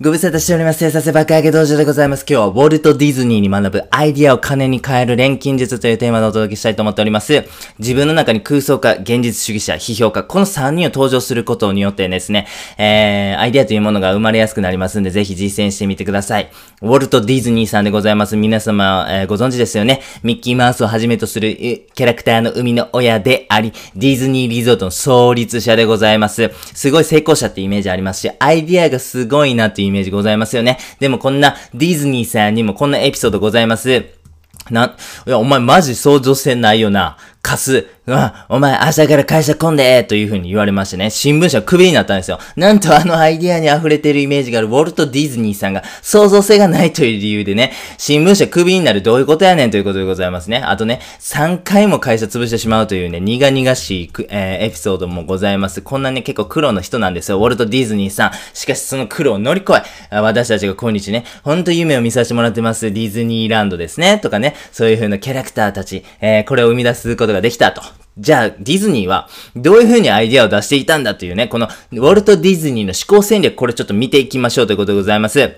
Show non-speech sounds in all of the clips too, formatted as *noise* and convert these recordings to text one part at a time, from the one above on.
ご無沙汰しております。生産性爆上げ道場でございます。今日はウォルト・ディズニーに学ぶアイディアを金に変える錬金術というテーマでお届けしたいと思っております。自分の中に空想家、現実主義者、批評家、この3人を登場することによってですね、えー、アイディアというものが生まれやすくなりますんで、ぜひ実践してみてください。ウォルト・ディズニーさんでございます。皆様、えー、ご存知ですよね？ミッキーマウスをはじめとするキャラクターの生みの親であり、ディズニーリゾートの創立者でございます。すごい成功者ってイメージありますし、アイディアがすごいなっていうイメージございますよね。でもこんなディズニーさんにもこんなエピソードございます。な、いや、お前マジ想像してないよな。カス。うん、お前朝から会社来んでという風に言われましてね、新聞社クビになったんですよ。なんとあのアイディアに溢れてるイメージがあるウォルト・ディズニーさんが創造性がないという理由でね、新聞社クビになるどういうことやねんということでございますね。あとね、3回も会社潰してしまうというね、苦々しい、えー、エピソードもございます。こんなね、結構苦労の人なんですよ。ウォルト・ディズニーさん。しかしその苦労を乗り越え、私たちが今日ね、ほんと夢を見させてもらってます。ディズニーランドですね。とかね、そういう風なキャラクターたち、えー、これを生み出すことができたと。じゃあ、ディズニーは、どういう風にアイディアを出していたんだというね、この、ウォルト・ディズニーの思考戦略、これちょっと見ていきましょうということでございます。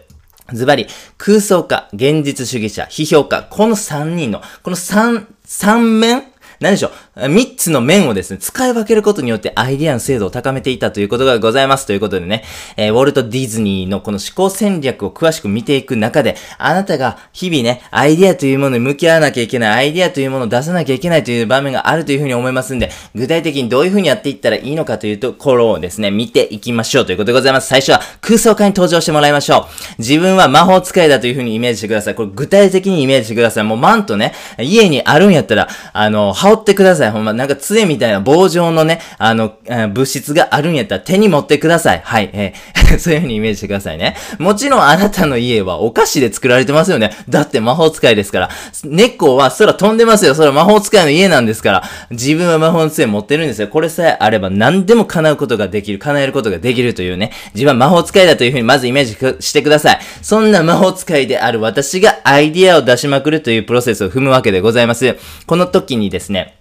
ズバリ、空想家、現実主義者、批評家、この3人の、この3、3面？何でしょう、3つの面をですね、使い分けることによってアイディアの精度を高めていたということがございます。ということでね、えー、ウォルト・ディズニーのこの思考戦略を詳しく見ていく中で、あなたが日々ね、アイディアというものに向き合わなきゃいけない、アイディアというものを出さなきゃいけないという場面があるというふうに思いますんで、具体的にどういうふうにやっていったらいいのかというところをですね、見ていきましょうということでございます。最初は空想家に登場してもらいましょう。自分は魔法使いだというふうにイメージしてください。これ具体的にイメージしてください。もうマントね、家にあるんやったら、あの、羽織ってください。ほんま、なんか杖みたいな棒状のね、あの、物質があるんやったら手に持ってください。はい。えー、*laughs* そういう風にイメージしてくださいね。もちろんあなたの家はお菓子で作られてますよね。だって魔法使いですから。猫は空飛んでますよ。それは魔法使いの家なんですから。自分は魔法の杖持ってるんですよ。これさえあれば何でも叶うことができる。叶えることができるというね。自分は魔法使いだという風にまずイメージしてください。そんな魔法使いである私がアイディアを出しまくるというプロセスを踏むわけでございます。この時にですね、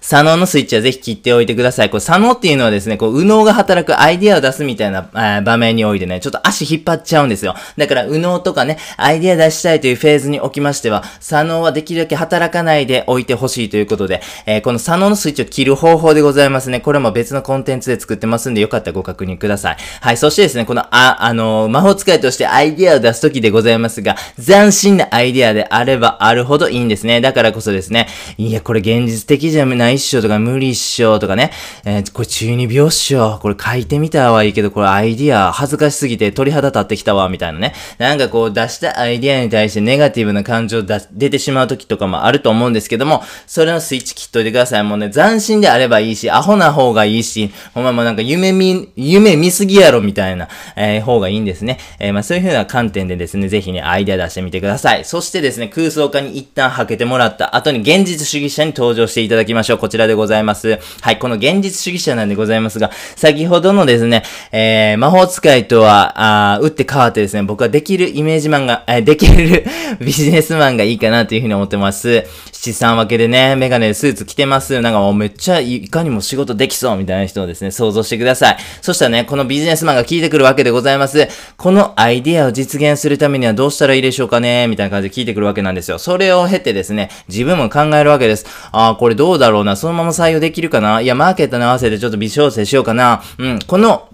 左脳のスイッチはぜひ切っておいてください。これ左脳っていうのはですね、こう、右脳が働くアイディアを出すみたいな、え場面においてね、ちょっと足引っ張っちゃうんですよ。だから、右脳とかね、アイディア出したいというフェーズにおきましては、左脳はできるだけ働かないでおいてほしいということで、えー、この左脳のスイッチを切る方法でございますね。これも別のコンテンツで作ってますんで、よかったらご確認ください。はい、そしてですね、この、あ、あのー、魔法使いとしてアイディアを出すときでございますが、斬新なアイディアであればあるほどいいんですね。だからこそですね、いや、これ現実的じゃないっしょとか、無理っしょとかね、えー、これ中二病っしょ、これ書いてみたはいいけど、これアイディア恥ずかしすぎて鳥肌立ってきたわ、みたいなね。なんかこう出したアイディアに対してネガティブな感情出出てしまう時とかもあると思うんですけども、それのスイッチ切っといてください。もうね、斬新であればいいし、アホな方がいいし、ほんまもうなんか夢見、夢見すぎやろ、みたいな、えー、方がいいんですね。えー、まあそういう風な観点でですね、ぜひね、アイデア出してみてください。そしてですね、空想家に一旦はけてもらった後に現実主義者に登場していただきますましょう。こちらでございます。はい、この現実主義者なんでございますが、先ほどのですね、えー、魔法使いとは、あ打って変わってですね、僕はできるイメージマンが、えー、できる *laughs* ビジネスマンがいいかなというふうに思ってます。七三分けでね、メガネスーツ着てます。なんかもうめっちゃいかにも仕事できそうみたいな人をですね、想像してください。そしたらね、このビジネスマンが聞いてくるわけでございます。このアイディアを実現するためにはどうしたらいいでしょうかね？みたいな感じで聞いてくるわけなんですよ。それを経てですね、自分も考えるわけです。ああ、これどうだろうな、そのまま採用できるかな？いや、マーケットに合わせてちょっと微調整しようかな。うん、この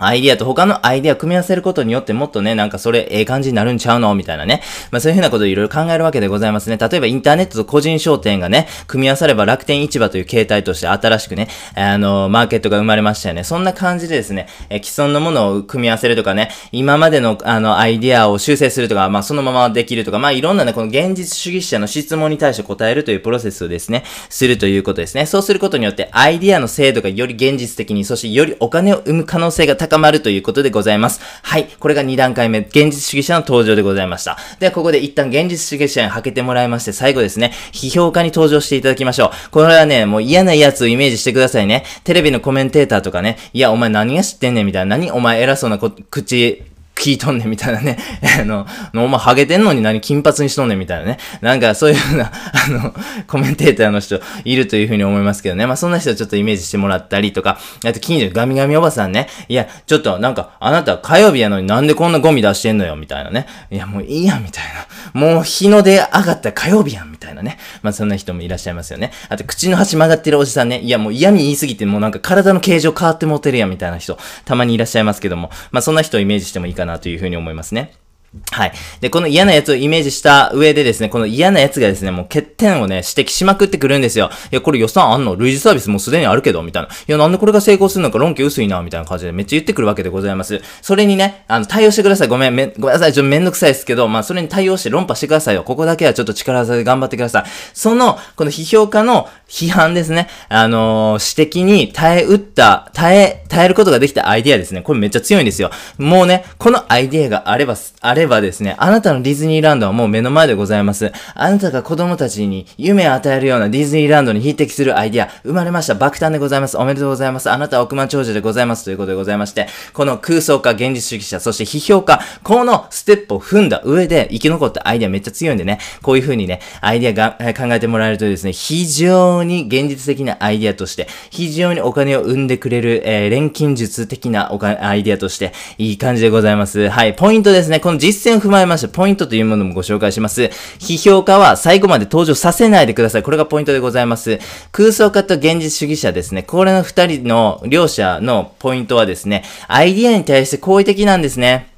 アイディアと他のアイディアを組み合わせることによってもっとね、なんかそれ、ええ感じになるんちゃうの？みたいなね。まあそういうふうなことをいろいろ考えるわけでございますね。例えばインターネットと個人商店がね、組み合わされば楽天市場という形態として新しくね、あの、マーケットが生まれましたよね。そんな感じでですね、え既存のものを組み合わせるとかね、今までのあの、アイディアを修正するとか、まあそのままできるとか、まあいろんなね、この現実主義者の質問に対して答えるというプロセスをですね、するということですね。そうすることによって、アイディアの精度がより現実的に、そしてよりお金を生む可能性が高まるということでございます。はい。これが2段階目、現実主義者の登場でございました。では、ここで一旦現実主義者にはけてもらいまして、最後ですね、批評家に登場していただきましょう。これはね、もう嫌なやつをイメージしてくださいね。テレビのコメンテーターとかね、いや、お前何が知ってんねんみたいな、何お前偉そうな口、聞いとんねんみたいなね。*laughs* あの、お前ハゲてんのに何金髪にしとんねんみたいなね。なんかそういうふうな、*laughs* あの、コメンテーターの人いるというふうに思いますけどね。まあそんな人ちょっとイメージしてもらったりとか、あと近所ガミガミおばさんね。いや、ちょっとなんか、あなた火曜日やのになんでこんなゴミ出してんのよみたいなね。いや、もういいやみたいな。もう日の出上がった火曜日やんみたいなね。まあそんな人もいらっしゃいますよね。あと口の端曲がってるおじさんね。いや、もう嫌味言いすぎてもうなんか体の形状変わってもてるやんみたいな人、たまにいらっしゃいますけども、まあそんな人をイメージしてもいいかななというふうに思いますね。はい。で、この嫌なやつをイメージした上でですね、この嫌なやつがですね、もう欠点をね、指摘しまくってくるんですよ。いや、これ予算あんの類似サービスもうすでにあるけど、みたいな。いや、なんでこれが成功するのか論拠薄いな、みたいな感じでめっちゃ言ってくるわけでございます。それにね、あの、対応してください。ごめん、め、ごめんなさい。ちょっとめんどくさいですけど、まあ、それに対応して論破してくださいよ。ここだけはちょっと力技で頑張ってください。その、この批評家の批判ですね。あのー、指摘に耐え打った、耐え、耐えることができたアイディアですね。これめっちゃ強いんですよ。もうね、このアイディアがあれば、あればですね、あなたのディズニーランドはもう目の前でございます。あなたが子供たちに夢を与えるようなディズニーランドに匹敵するアイディア、生まれました。爆誕でございます。おめでとうございます。あなたは億万長者でございます。ということでございまして、この空想家、現実主義者、そして批評家、このステップを踏んだ上で生き残ったアイディアめっちゃ強いんでね、こういう風にね、アイディアがえ考えてもらえるとですね、非常に現実的なアイディアとして、非常にお金を生んでくれる、えー、錬金術的なお金、アイディアとして、いい感じでございます。はい、ポイントですね。この実践を踏まえまして、ポイントというものもご紹介します。批評家は最後まで登場させないでください。これがポイントでございます。空想家と現実主義者ですね。これの二人の両者のポイントはですね、アイディアに対して好意的なんですね。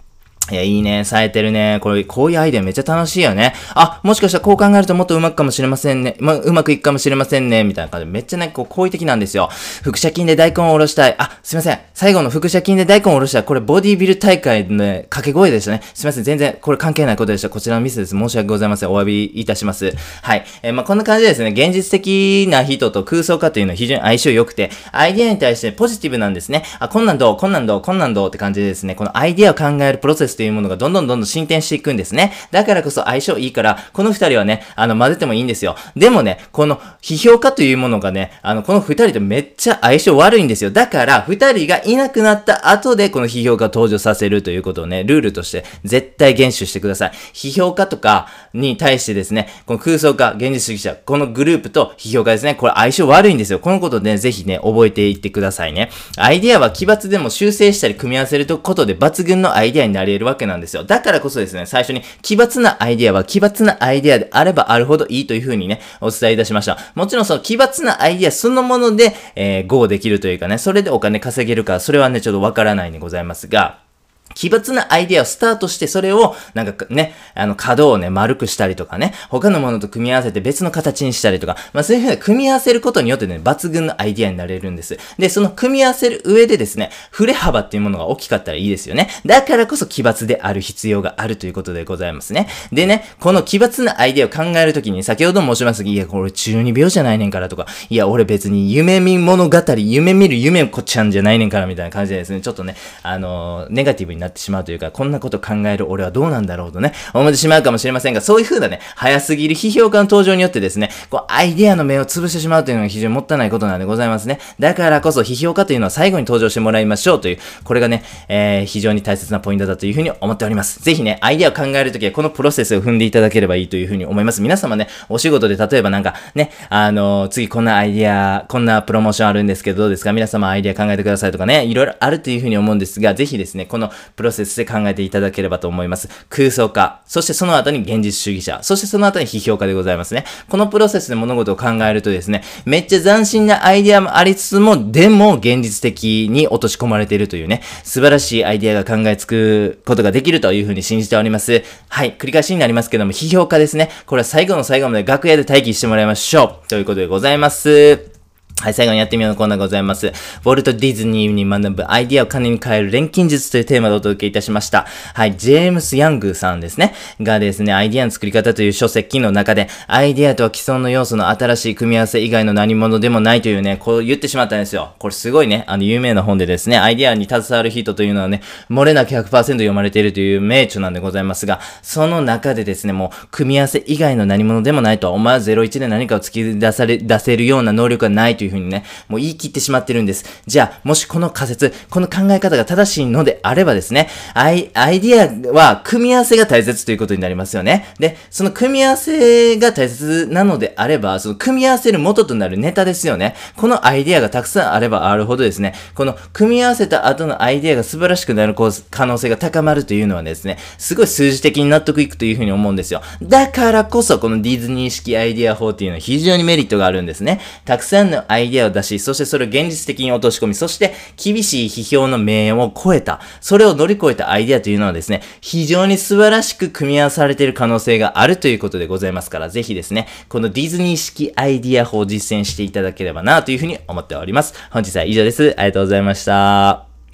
いや、いいね。冴えてるね。これ、こういうアイデアめっちゃ楽しいよね。あ、もしかしたらこう考えるともっとうまくかもしれませんね。まうまくいくかもしれませんね。みたいな感じで、めっちゃね、こう、好意的なんですよ。副写金で大根をおろしたい。あ、すいません。最後の副写金で大根をおろした。これ、ボディビル大会のね、掛け声でしたね。すいません。全然、これ関係ないことでした。こちらのミスです。申し訳ございません。お詫びいたします。はい。えー、まあ、こんな感じでですね、現実的な人と空想家というのは非常に相性良くて、アイディアに対してポジティブなんですね。あ、こんなんどうこんなんどうこんなんどうって感じでですね、このアイデアを考えるプロセスというものがどんどんどんどん進展していくんですね。だからこそ相性いいから、この二人はね、あの、混ぜてもいいんですよ。でもね、この批評家というものがね、あの、この二人とめっちゃ相性悪いんですよ。だから、二人がいいなくなった後で、この批評家を登場させるということをね、ルールとして絶対厳守してください。批評家とかに対してですね、この空想家、現実主義者、このグループと批評家ですね、これ相性悪いんですよ。このことで、ね、ぜひね、覚えていってくださいね。アイディアは奇抜でも修正したり組み合わせることで抜群のアイディアになれるわけなんですよ。だからこそですね、最初に奇抜なアイディアは奇抜なアイディアであればあるほどいいというふうにね、お伝えいたしました。もちろんその奇抜なアイディアそのもので、えー、GO できるというかね、それでお金稼げるか、それはね、ちょっとわからないんでございますが、奇抜なアイデアをスタートして、それを、なんかね、あの、角をね、丸くしたりとかね、他のものと組み合わせて別の形にしたりとか、まあそういうふうに組み合わせることによってね、抜群のアイデアになれるんです。で、その組み合わせる上でですね、振れ幅っていうものが大きかったらいいですよね。だからこそ奇抜である必要があるということでございますね。でね、この奇抜なアイデアを考えるときに、先ほど申しましたいや、これ中二病じゃないねんからとか、いや、俺別に夢見物語、夢見る夢こっちゃんじゃないねんからみたいな感じでですね、ちょっとね、あのー、ネガティブになってしまうというか、こんなこと考える俺はどうなんだろうとね、思ってしまうかもしれませんが、そういう風なね、早すぎる批評家の登場によってですね、こう、アイデアの目を潰してしまうというのが非常にもったいないことなんでございますね。だからこそ批評家というのは最後に登場してもらいましょうという、これがね、えー、非常に大切なポイントだという風に思っております。ぜひね、アイデアを考えるときはこのプロセスを踏んでいただければいいという風に思います。皆様ね、お仕事で例えばなんかね、あのー、次こんなアイデア、こんなプロモーションあるんですけどどうですか？皆様アイデア考えてくださいとかね、いろいろあるという風に思うんですが、ぜひですね、このプロセスで考えていただければと思います。空想家、そしてその後に現実主義者、そしてその後に批評家でございますね。このプロセスで物事を考えるとですね、めっちゃ斬新なアイデアもありつつも、でも現実的に落とし込まれているというね、素晴らしいアイデアが考えつくことができるというふうに信じております。はい、繰り返しになりますけども、批評家ですね。これは最後の最後まで楽屋で待機してもらいましょう。ということでございます。はい、最後にやってみようのコーナーございます。ウォルト・ディズニーに学ぶアイディアを金に変える錬金術というテーマでお届けいたしました。はい、ジェームス・ヤングさんですね。がですね、アイディアの作り方という書籍の中で、アイディアとは既存の要素の新しい組み合わせ以外の何者でもないというね、こう言ってしまったんですよ。これすごいね、あの、有名な本でですね、アイディアに携わる人というのはね、漏れなく100%読まれているという名著なんでございますが、その中でですね、もう、組み合わせ以外の何者でもないと、お前は01で何かを突き出され、出せるような能力がないというふうにね、もう言い切ってしまってるんです。じゃあ、もしこの仮説、この考え方が正しいのであればですね、アイ、アイディアは組み合わせが大切ということになりますよね。で、その組み合わせが大切なのであれば、その組み合わせる元となるネタですよね。このアイディアがたくさんあればあるほどですね、この組み合わせた後のアイディアが素晴らしくなる可能性が高まるというのはですね、すごい数字的に納得いくというふうに思うんですよ。だからこそ、このディズニー式アイディア法っていうのは非常にメリットがあるんですね。たくさんのアイイデアを出し、そしてそれを現実的に落とし込み、そして厳しい批評の名を超えた、それを乗り越えたアイデアというのはですね、非常に素晴らしく組み合わされている可能性があるということでございますから、ぜひですね、このディズニー式アイディア法を実践していただければなというふうに思っております。本日は以上です。ありがとうございました。